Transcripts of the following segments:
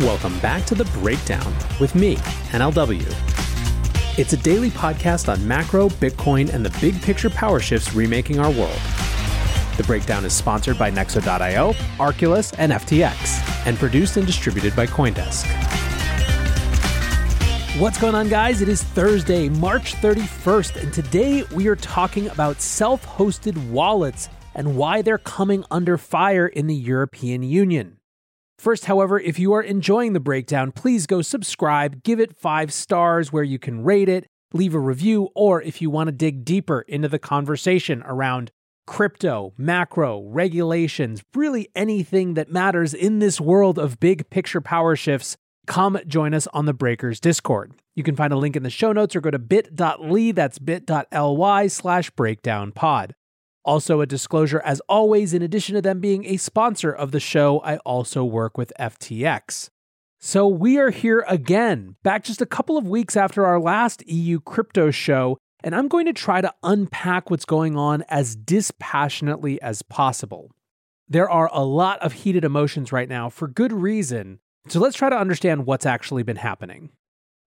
Welcome back to The Breakdown with me, NLW. It's a daily podcast on macro, Bitcoin, and the big picture power shifts remaking our world. The Breakdown is sponsored by Nexo.io, Arculus, and FTX, and produced and distributed by Coindesk. What's going on, guys? It is Thursday, March 31st, and today we are talking about self hosted wallets and why they're coming under fire in the European Union. First, however, if you are enjoying the breakdown, please go subscribe, give it five stars where you can rate it, leave a review, or if you want to dig deeper into the conversation around crypto, macro, regulations, really anything that matters in this world of big picture power shifts, come join us on the Breakers Discord. You can find a link in the show notes or go to bit.ly, that's bit.ly slash breakdown pod. Also, a disclosure as always, in addition to them being a sponsor of the show, I also work with FTX. So we are here again, back just a couple of weeks after our last EU crypto show, and I'm going to try to unpack what's going on as dispassionately as possible. There are a lot of heated emotions right now for good reason, so let's try to understand what's actually been happening.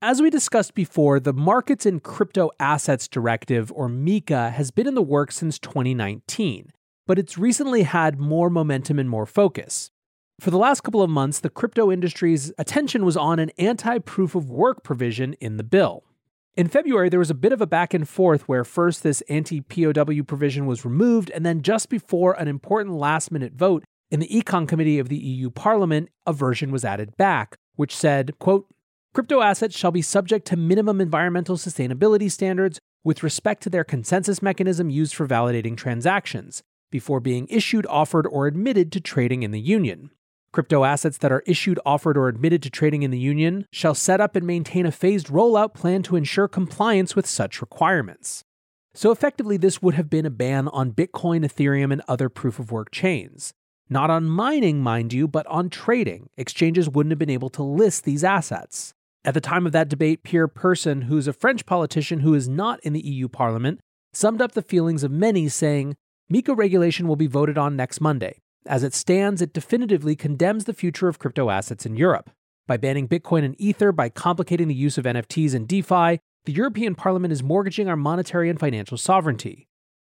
As we discussed before, the Markets in Crypto Assets Directive, or MiCA, has been in the works since 2019, but it's recently had more momentum and more focus. For the last couple of months, the crypto industry's attention was on an anti proof of work provision in the bill. In February, there was a bit of a back and forth where first this anti POW provision was removed, and then just before an important last minute vote in the Econ Committee of the EU Parliament, a version was added back, which said, quote, Crypto assets shall be subject to minimum environmental sustainability standards with respect to their consensus mechanism used for validating transactions before being issued, offered, or admitted to trading in the Union. Crypto assets that are issued, offered, or admitted to trading in the Union shall set up and maintain a phased rollout plan to ensure compliance with such requirements. So, effectively, this would have been a ban on Bitcoin, Ethereum, and other proof of work chains. Not on mining, mind you, but on trading. Exchanges wouldn't have been able to list these assets. At the time of that debate, Pierre Person, who's a French politician who is not in the EU Parliament, summed up the feelings of many, saying, MiCA regulation will be voted on next Monday. As it stands, it definitively condemns the future of crypto assets in Europe. By banning Bitcoin and Ether, by complicating the use of NFTs and DeFi, the European Parliament is mortgaging our monetary and financial sovereignty.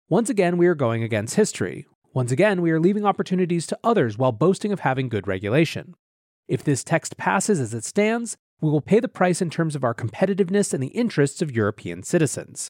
Once again, we are going against history. Once again, we are leaving opportunities to others while boasting of having good regulation. If this text passes as it stands, we will pay the price in terms of our competitiveness and the interests of European citizens.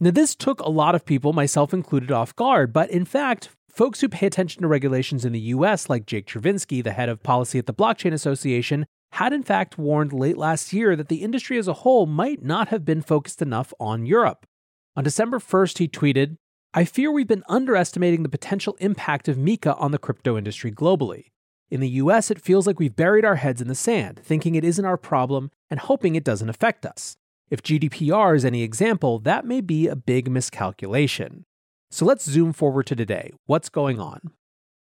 Now, this took a lot of people, myself included, off guard, but in fact, folks who pay attention to regulations in the US, like Jake Chervinsky, the head of policy at the Blockchain Association, had in fact warned late last year that the industry as a whole might not have been focused enough on Europe. On December 1st, he tweeted, I fear we've been underestimating the potential impact of MiCA on the crypto industry globally. In the US, it feels like we've buried our heads in the sand, thinking it isn't our problem and hoping it doesn't affect us. If GDPR is any example, that may be a big miscalculation. So let's zoom forward to today. What's going on?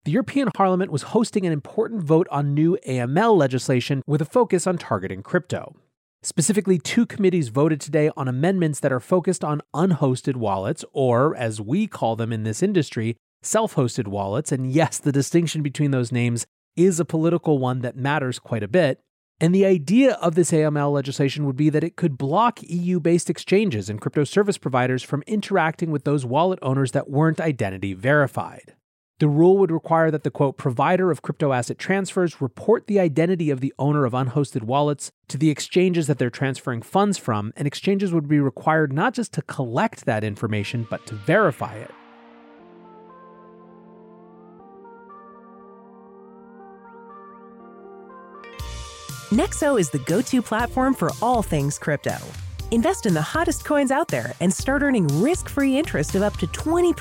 The European Parliament was hosting an important vote on new AML legislation with a focus on targeting crypto. Specifically, two committees voted today on amendments that are focused on unhosted wallets, or as we call them in this industry, self hosted wallets. And yes, the distinction between those names is a political one that matters quite a bit. And the idea of this AML legislation would be that it could block EU based exchanges and crypto service providers from interacting with those wallet owners that weren't identity verified. The rule would require that the quote provider of crypto asset transfers report the identity of the owner of unhosted wallets to the exchanges that they're transferring funds from, and exchanges would be required not just to collect that information, but to verify it. Nexo is the go to platform for all things crypto. Invest in the hottest coins out there and start earning risk free interest of up to 20%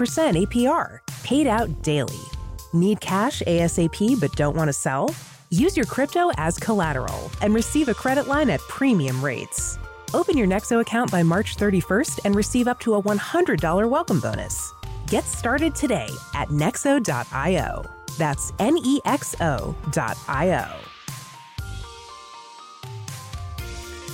APR, paid out daily. Need cash ASAP but don't want to sell? Use your crypto as collateral and receive a credit line at premium rates. Open your Nexo account by March 31st and receive up to a $100 welcome bonus. Get started today at nexo.io. That's N E X O.io.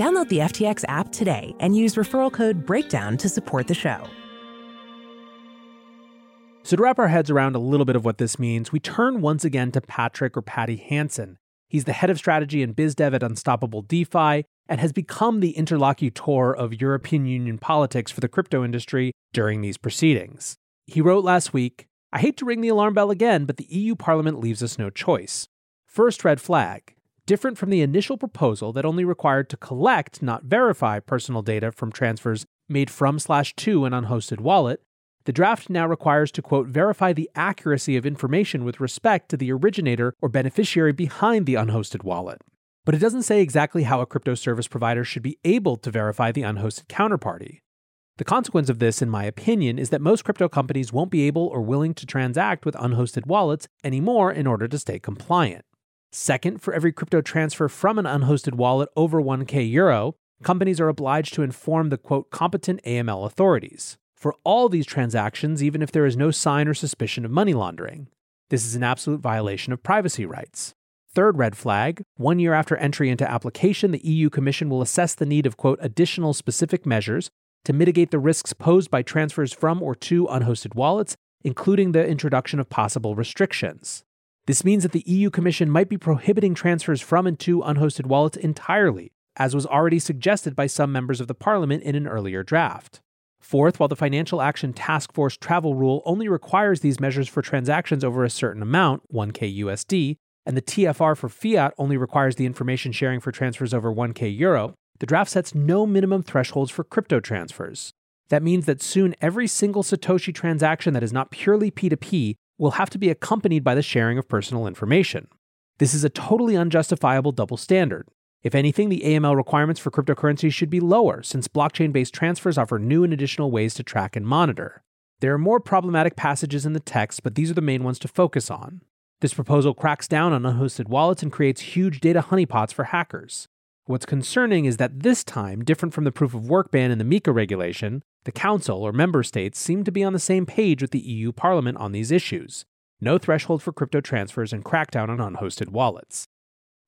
Download the FTX app today and use referral code BREAKDOWN to support the show. So, to wrap our heads around a little bit of what this means, we turn once again to Patrick or Patty Hansen. He's the head of strategy and biz dev at Unstoppable DeFi and has become the interlocutor of European Union politics for the crypto industry during these proceedings. He wrote last week I hate to ring the alarm bell again, but the EU Parliament leaves us no choice. First red flag different from the initial proposal that only required to collect, not verify, personal data from transfers made from slash to an unhosted wallet, the draft now requires to quote verify the accuracy of information with respect to the originator or beneficiary behind the unhosted wallet. But it doesn't say exactly how a crypto service provider should be able to verify the unhosted counterparty. The consequence of this, in my opinion, is that most crypto companies won't be able or willing to transact with unhosted wallets anymore in order to stay compliant. Second, for every crypto transfer from an unhosted wallet over 1k euro, companies are obliged to inform the quote competent AML authorities for all these transactions, even if there is no sign or suspicion of money laundering. This is an absolute violation of privacy rights. Third red flag one year after entry into application, the EU Commission will assess the need of, quote, additional specific measures to mitigate the risks posed by transfers from or to unhosted wallets, including the introduction of possible restrictions. This means that the EU Commission might be prohibiting transfers from and to unhosted wallets entirely, as was already suggested by some members of the Parliament in an earlier draft. Fourth, while the Financial Action Task Force travel rule only requires these measures for transactions over a certain amount, 1k USD, and the TFR for fiat only requires the information sharing for transfers over 1k euro, the draft sets no minimum thresholds for crypto transfers. That means that soon every single Satoshi transaction that is not purely P2P will have to be accompanied by the sharing of personal information. This is a totally unjustifiable double standard. If anything, the AML requirements for cryptocurrencies should be lower, since blockchain based transfers offer new and additional ways to track and monitor. There are more problematic passages in the text, but these are the main ones to focus on. This proposal cracks down on unhosted wallets and creates huge data honeypots for hackers. What's concerning is that this time, different from the proof of work ban in the MiCA regulation, the Council or member states seem to be on the same page with the EU Parliament on these issues. No threshold for crypto transfers and crackdown on unhosted wallets.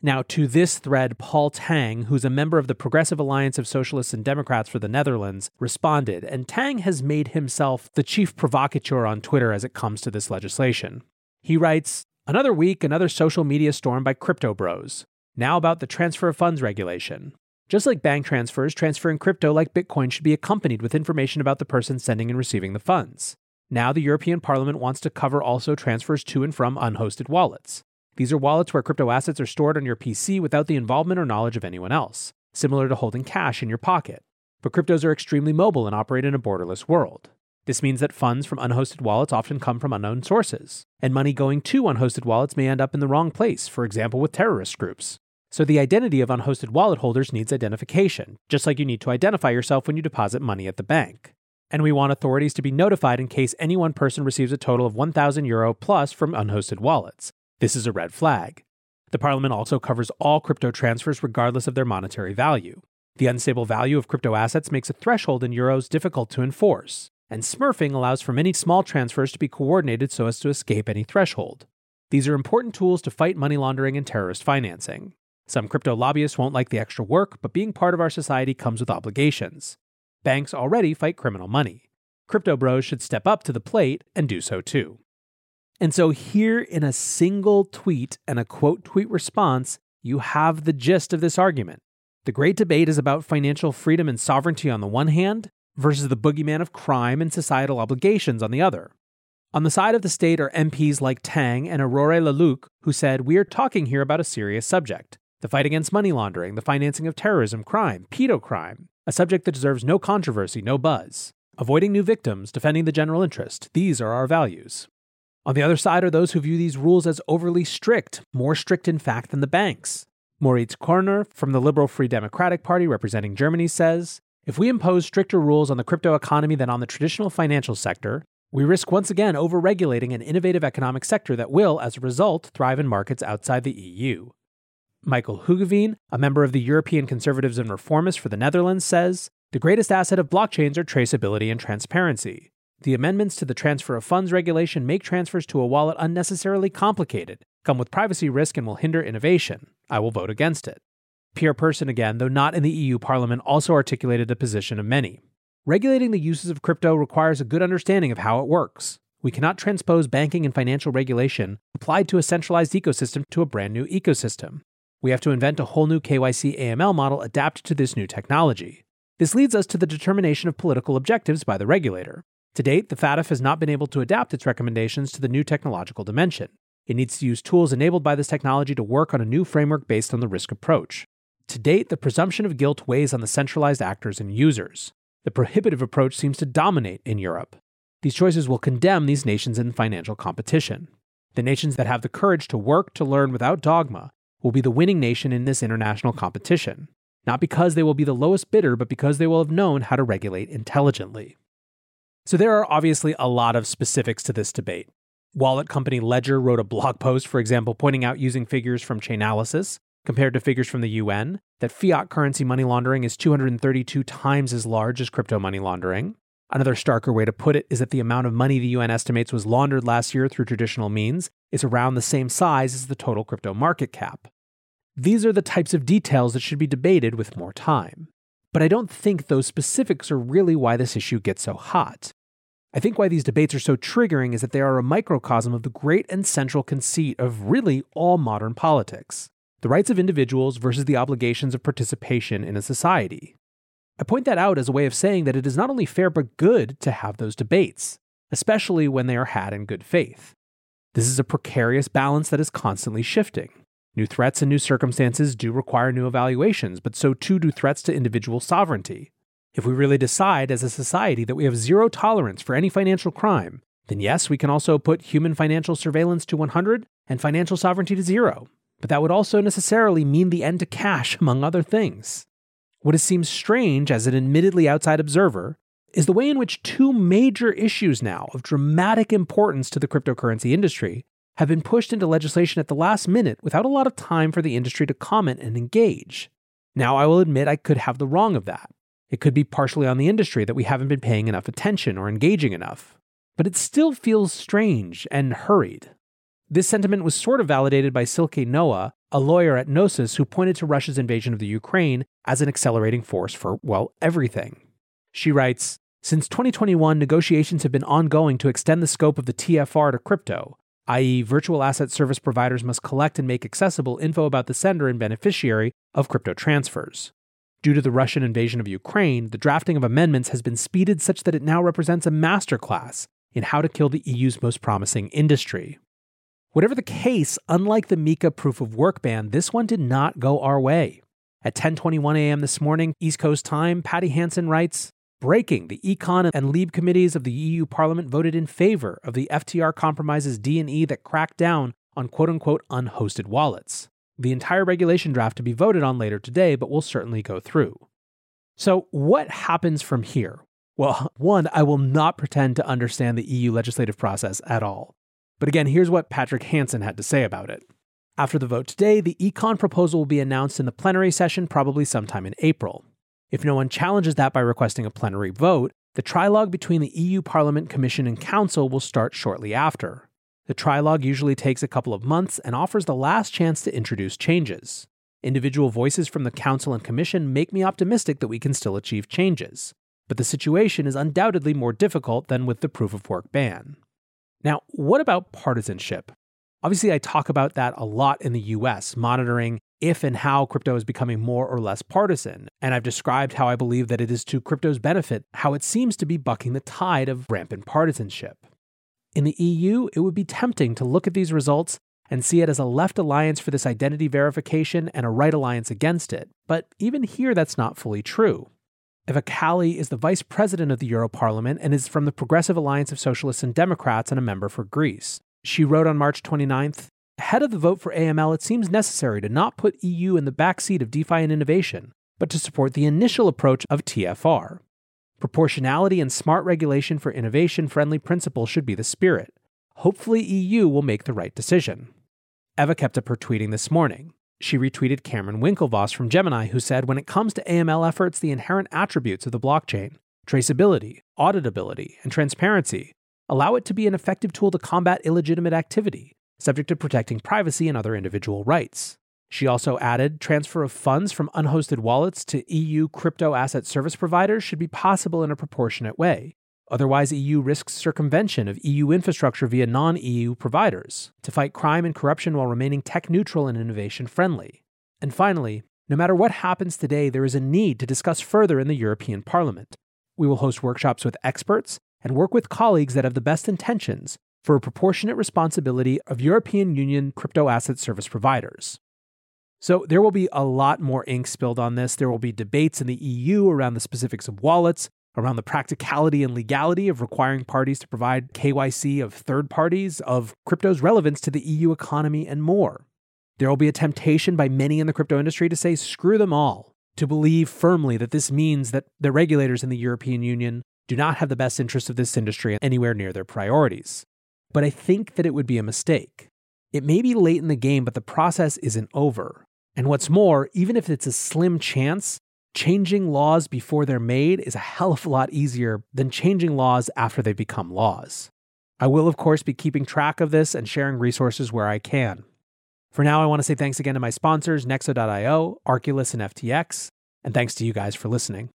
Now, to this thread, Paul Tang, who's a member of the Progressive Alliance of Socialists and Democrats for the Netherlands, responded, and Tang has made himself the chief provocateur on Twitter as it comes to this legislation. He writes Another week, another social media storm by crypto bros. Now about the transfer of funds regulation. Just like bank transfers, transferring crypto like Bitcoin should be accompanied with information about the person sending and receiving the funds. Now, the European Parliament wants to cover also transfers to and from unhosted wallets. These are wallets where crypto assets are stored on your PC without the involvement or knowledge of anyone else, similar to holding cash in your pocket. But cryptos are extremely mobile and operate in a borderless world. This means that funds from unhosted wallets often come from unknown sources, and money going to unhosted wallets may end up in the wrong place, for example, with terrorist groups. So the identity of unhosted wallet holders needs identification, just like you need to identify yourself when you deposit money at the bank. And we want authorities to be notified in case any one person receives a total of 1,000 euro plus from unhosted wallets. This is a red flag. The Parliament also covers all crypto transfers regardless of their monetary value. The unstable value of crypto assets makes a threshold in euros difficult to enforce, and smurfing allows for many small transfers to be coordinated so as to escape any threshold. These are important tools to fight money laundering and terrorist financing. Some crypto lobbyists won't like the extra work, but being part of our society comes with obligations. Banks already fight criminal money. Crypto bros should step up to the plate and do so too. And so, here in a single tweet and a quote tweet response, you have the gist of this argument. The great debate is about financial freedom and sovereignty on the one hand, versus the boogeyman of crime and societal obligations on the other. On the side of the state are MPs like Tang and Aurore Lalucq, who said, We are talking here about a serious subject the fight against money laundering, the financing of terrorism, crime, pedo crime, a subject that deserves no controversy, no buzz. Avoiding new victims, defending the general interest, these are our values. On the other side are those who view these rules as overly strict, more strict in fact than the banks. Moritz Korner from the Liberal Free Democratic Party representing Germany says If we impose stricter rules on the crypto economy than on the traditional financial sector, we risk once again overregulating an innovative economic sector that will, as a result, thrive in markets outside the EU. Michael Hoogeveen, a member of the European Conservatives and Reformists for the Netherlands, says The greatest asset of blockchains are traceability and transparency. The amendments to the transfer of funds regulation make transfers to a wallet unnecessarily complicated, come with privacy risk, and will hinder innovation. I will vote against it. Pierre Person, again, though not in the EU Parliament, also articulated the position of many. Regulating the uses of crypto requires a good understanding of how it works. We cannot transpose banking and financial regulation applied to a centralized ecosystem to a brand new ecosystem. We have to invent a whole new KYC AML model adapted to this new technology. This leads us to the determination of political objectives by the regulator. To date, the FATF has not been able to adapt its recommendations to the new technological dimension. It needs to use tools enabled by this technology to work on a new framework based on the risk approach. To date, the presumption of guilt weighs on the centralized actors and users. The prohibitive approach seems to dominate in Europe. These choices will condemn these nations in financial competition. The nations that have the courage to work to learn without dogma will be the winning nation in this international competition, not because they will be the lowest bidder, but because they will have known how to regulate intelligently. So there are obviously a lot of specifics to this debate. Wallet company Ledger wrote a blog post, for example, pointing out using figures from Chainalysis compared to figures from the UN that fiat currency money laundering is 232 times as large as crypto money laundering. Another starker way to put it is that the amount of money the UN estimates was laundered last year through traditional means is around the same size as the total crypto market cap. These are the types of details that should be debated with more time. But I don't think those specifics are really why this issue gets so hot. I think why these debates are so triggering is that they are a microcosm of the great and central conceit of really all modern politics the rights of individuals versus the obligations of participation in a society. I point that out as a way of saying that it is not only fair but good to have those debates, especially when they are had in good faith. This is a precarious balance that is constantly shifting. New threats and new circumstances do require new evaluations, but so too do threats to individual sovereignty. If we really decide as a society that we have zero tolerance for any financial crime, then yes, we can also put human financial surveillance to 100 and financial sovereignty to zero. But that would also necessarily mean the end to cash, among other things. What seems strange as an admittedly outside observer is the way in which two major issues now of dramatic importance to the cryptocurrency industry have been pushed into legislation at the last minute without a lot of time for the industry to comment and engage. Now, I will admit I could have the wrong of that. It could be partially on the industry that we haven't been paying enough attention or engaging enough. But it still feels strange and hurried. This sentiment was sort of validated by Silke Noah, a lawyer at Gnosis who pointed to Russia's invasion of the Ukraine as an accelerating force for, well, everything. She writes Since 2021, negotiations have been ongoing to extend the scope of the TFR to crypto, i.e., virtual asset service providers must collect and make accessible info about the sender and beneficiary of crypto transfers. Due to the Russian invasion of Ukraine, the drafting of amendments has been speeded such that it now represents a masterclass in how to kill the EU's most promising industry. Whatever the case, unlike the MiCA proof of work ban, this one did not go our way. At 10:21 a.m. this morning, East Coast time, Patty Hansen writes, Breaking, the Econ and Libe committees of the EU Parliament voted in favor of the FTR compromises D&E that cracked down on quote-unquote unhosted wallets. The entire regulation draft to be voted on later today, but will certainly go through. So, what happens from here? Well, one, I will not pretend to understand the EU legislative process at all. But again, here's what Patrick Hansen had to say about it. After the vote today, the econ proposal will be announced in the plenary session probably sometime in April. If no one challenges that by requesting a plenary vote, the trilogue between the EU Parliament, Commission, and Council will start shortly after. The trilogue usually takes a couple of months and offers the last chance to introduce changes. Individual voices from the Council and Commission make me optimistic that we can still achieve changes, but the situation is undoubtedly more difficult than with the proof of work ban. Now, what about partisanship? Obviously, I talk about that a lot in the US, monitoring if and how crypto is becoming more or less partisan, and I've described how I believe that it is to crypto's benefit how it seems to be bucking the tide of rampant partisanship. In the EU, it would be tempting to look at these results and see it as a left alliance for this identity verification and a right alliance against it, but even here that's not fully true. Eva Kaili is the vice president of the Euro Parliament and is from the Progressive Alliance of Socialists and Democrats and a member for Greece. She wrote on March 29th Ahead of the vote for AML, it seems necessary to not put EU in the backseat of DeFi and innovation, but to support the initial approach of TFR. Proportionality and smart regulation for innovation friendly principles should be the spirit. Hopefully, EU will make the right decision. Eva kept up her tweeting this morning. She retweeted Cameron Winklevoss from Gemini, who said when it comes to AML efforts, the inherent attributes of the blockchain traceability, auditability, and transparency allow it to be an effective tool to combat illegitimate activity, subject to protecting privacy and other individual rights. She also added transfer of funds from unhosted wallets to EU crypto asset service providers should be possible in a proportionate way. Otherwise, EU risks circumvention of EU infrastructure via non EU providers to fight crime and corruption while remaining tech neutral and innovation friendly. And finally, no matter what happens today, there is a need to discuss further in the European Parliament. We will host workshops with experts and work with colleagues that have the best intentions for a proportionate responsibility of European Union crypto asset service providers. So there will be a lot more ink spilled on this. There will be debates in the EU around the specifics of wallets, around the practicality and legality of requiring parties to provide KYC of third parties, of crypto's relevance to the EU economy, and more. There will be a temptation by many in the crypto industry to say, screw them all, to believe firmly that this means that the regulators in the European Union do not have the best interests of this industry anywhere near their priorities but I think that it would be a mistake. It may be late in the game, but the process isn't over. And what's more, even if it's a slim chance, changing laws before they're made is a hell of a lot easier than changing laws after they become laws. I will, of course, be keeping track of this and sharing resources where I can. For now, I want to say thanks again to my sponsors, Nexo.io, Arculus, and FTX, and thanks to you guys for listening.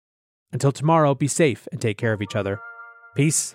Until tomorrow, be safe and take care of each other. Peace.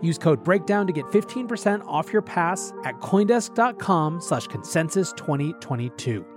Use code BREAKDOWN to get 15% off your pass at Coindesk.com slash consensus 2022.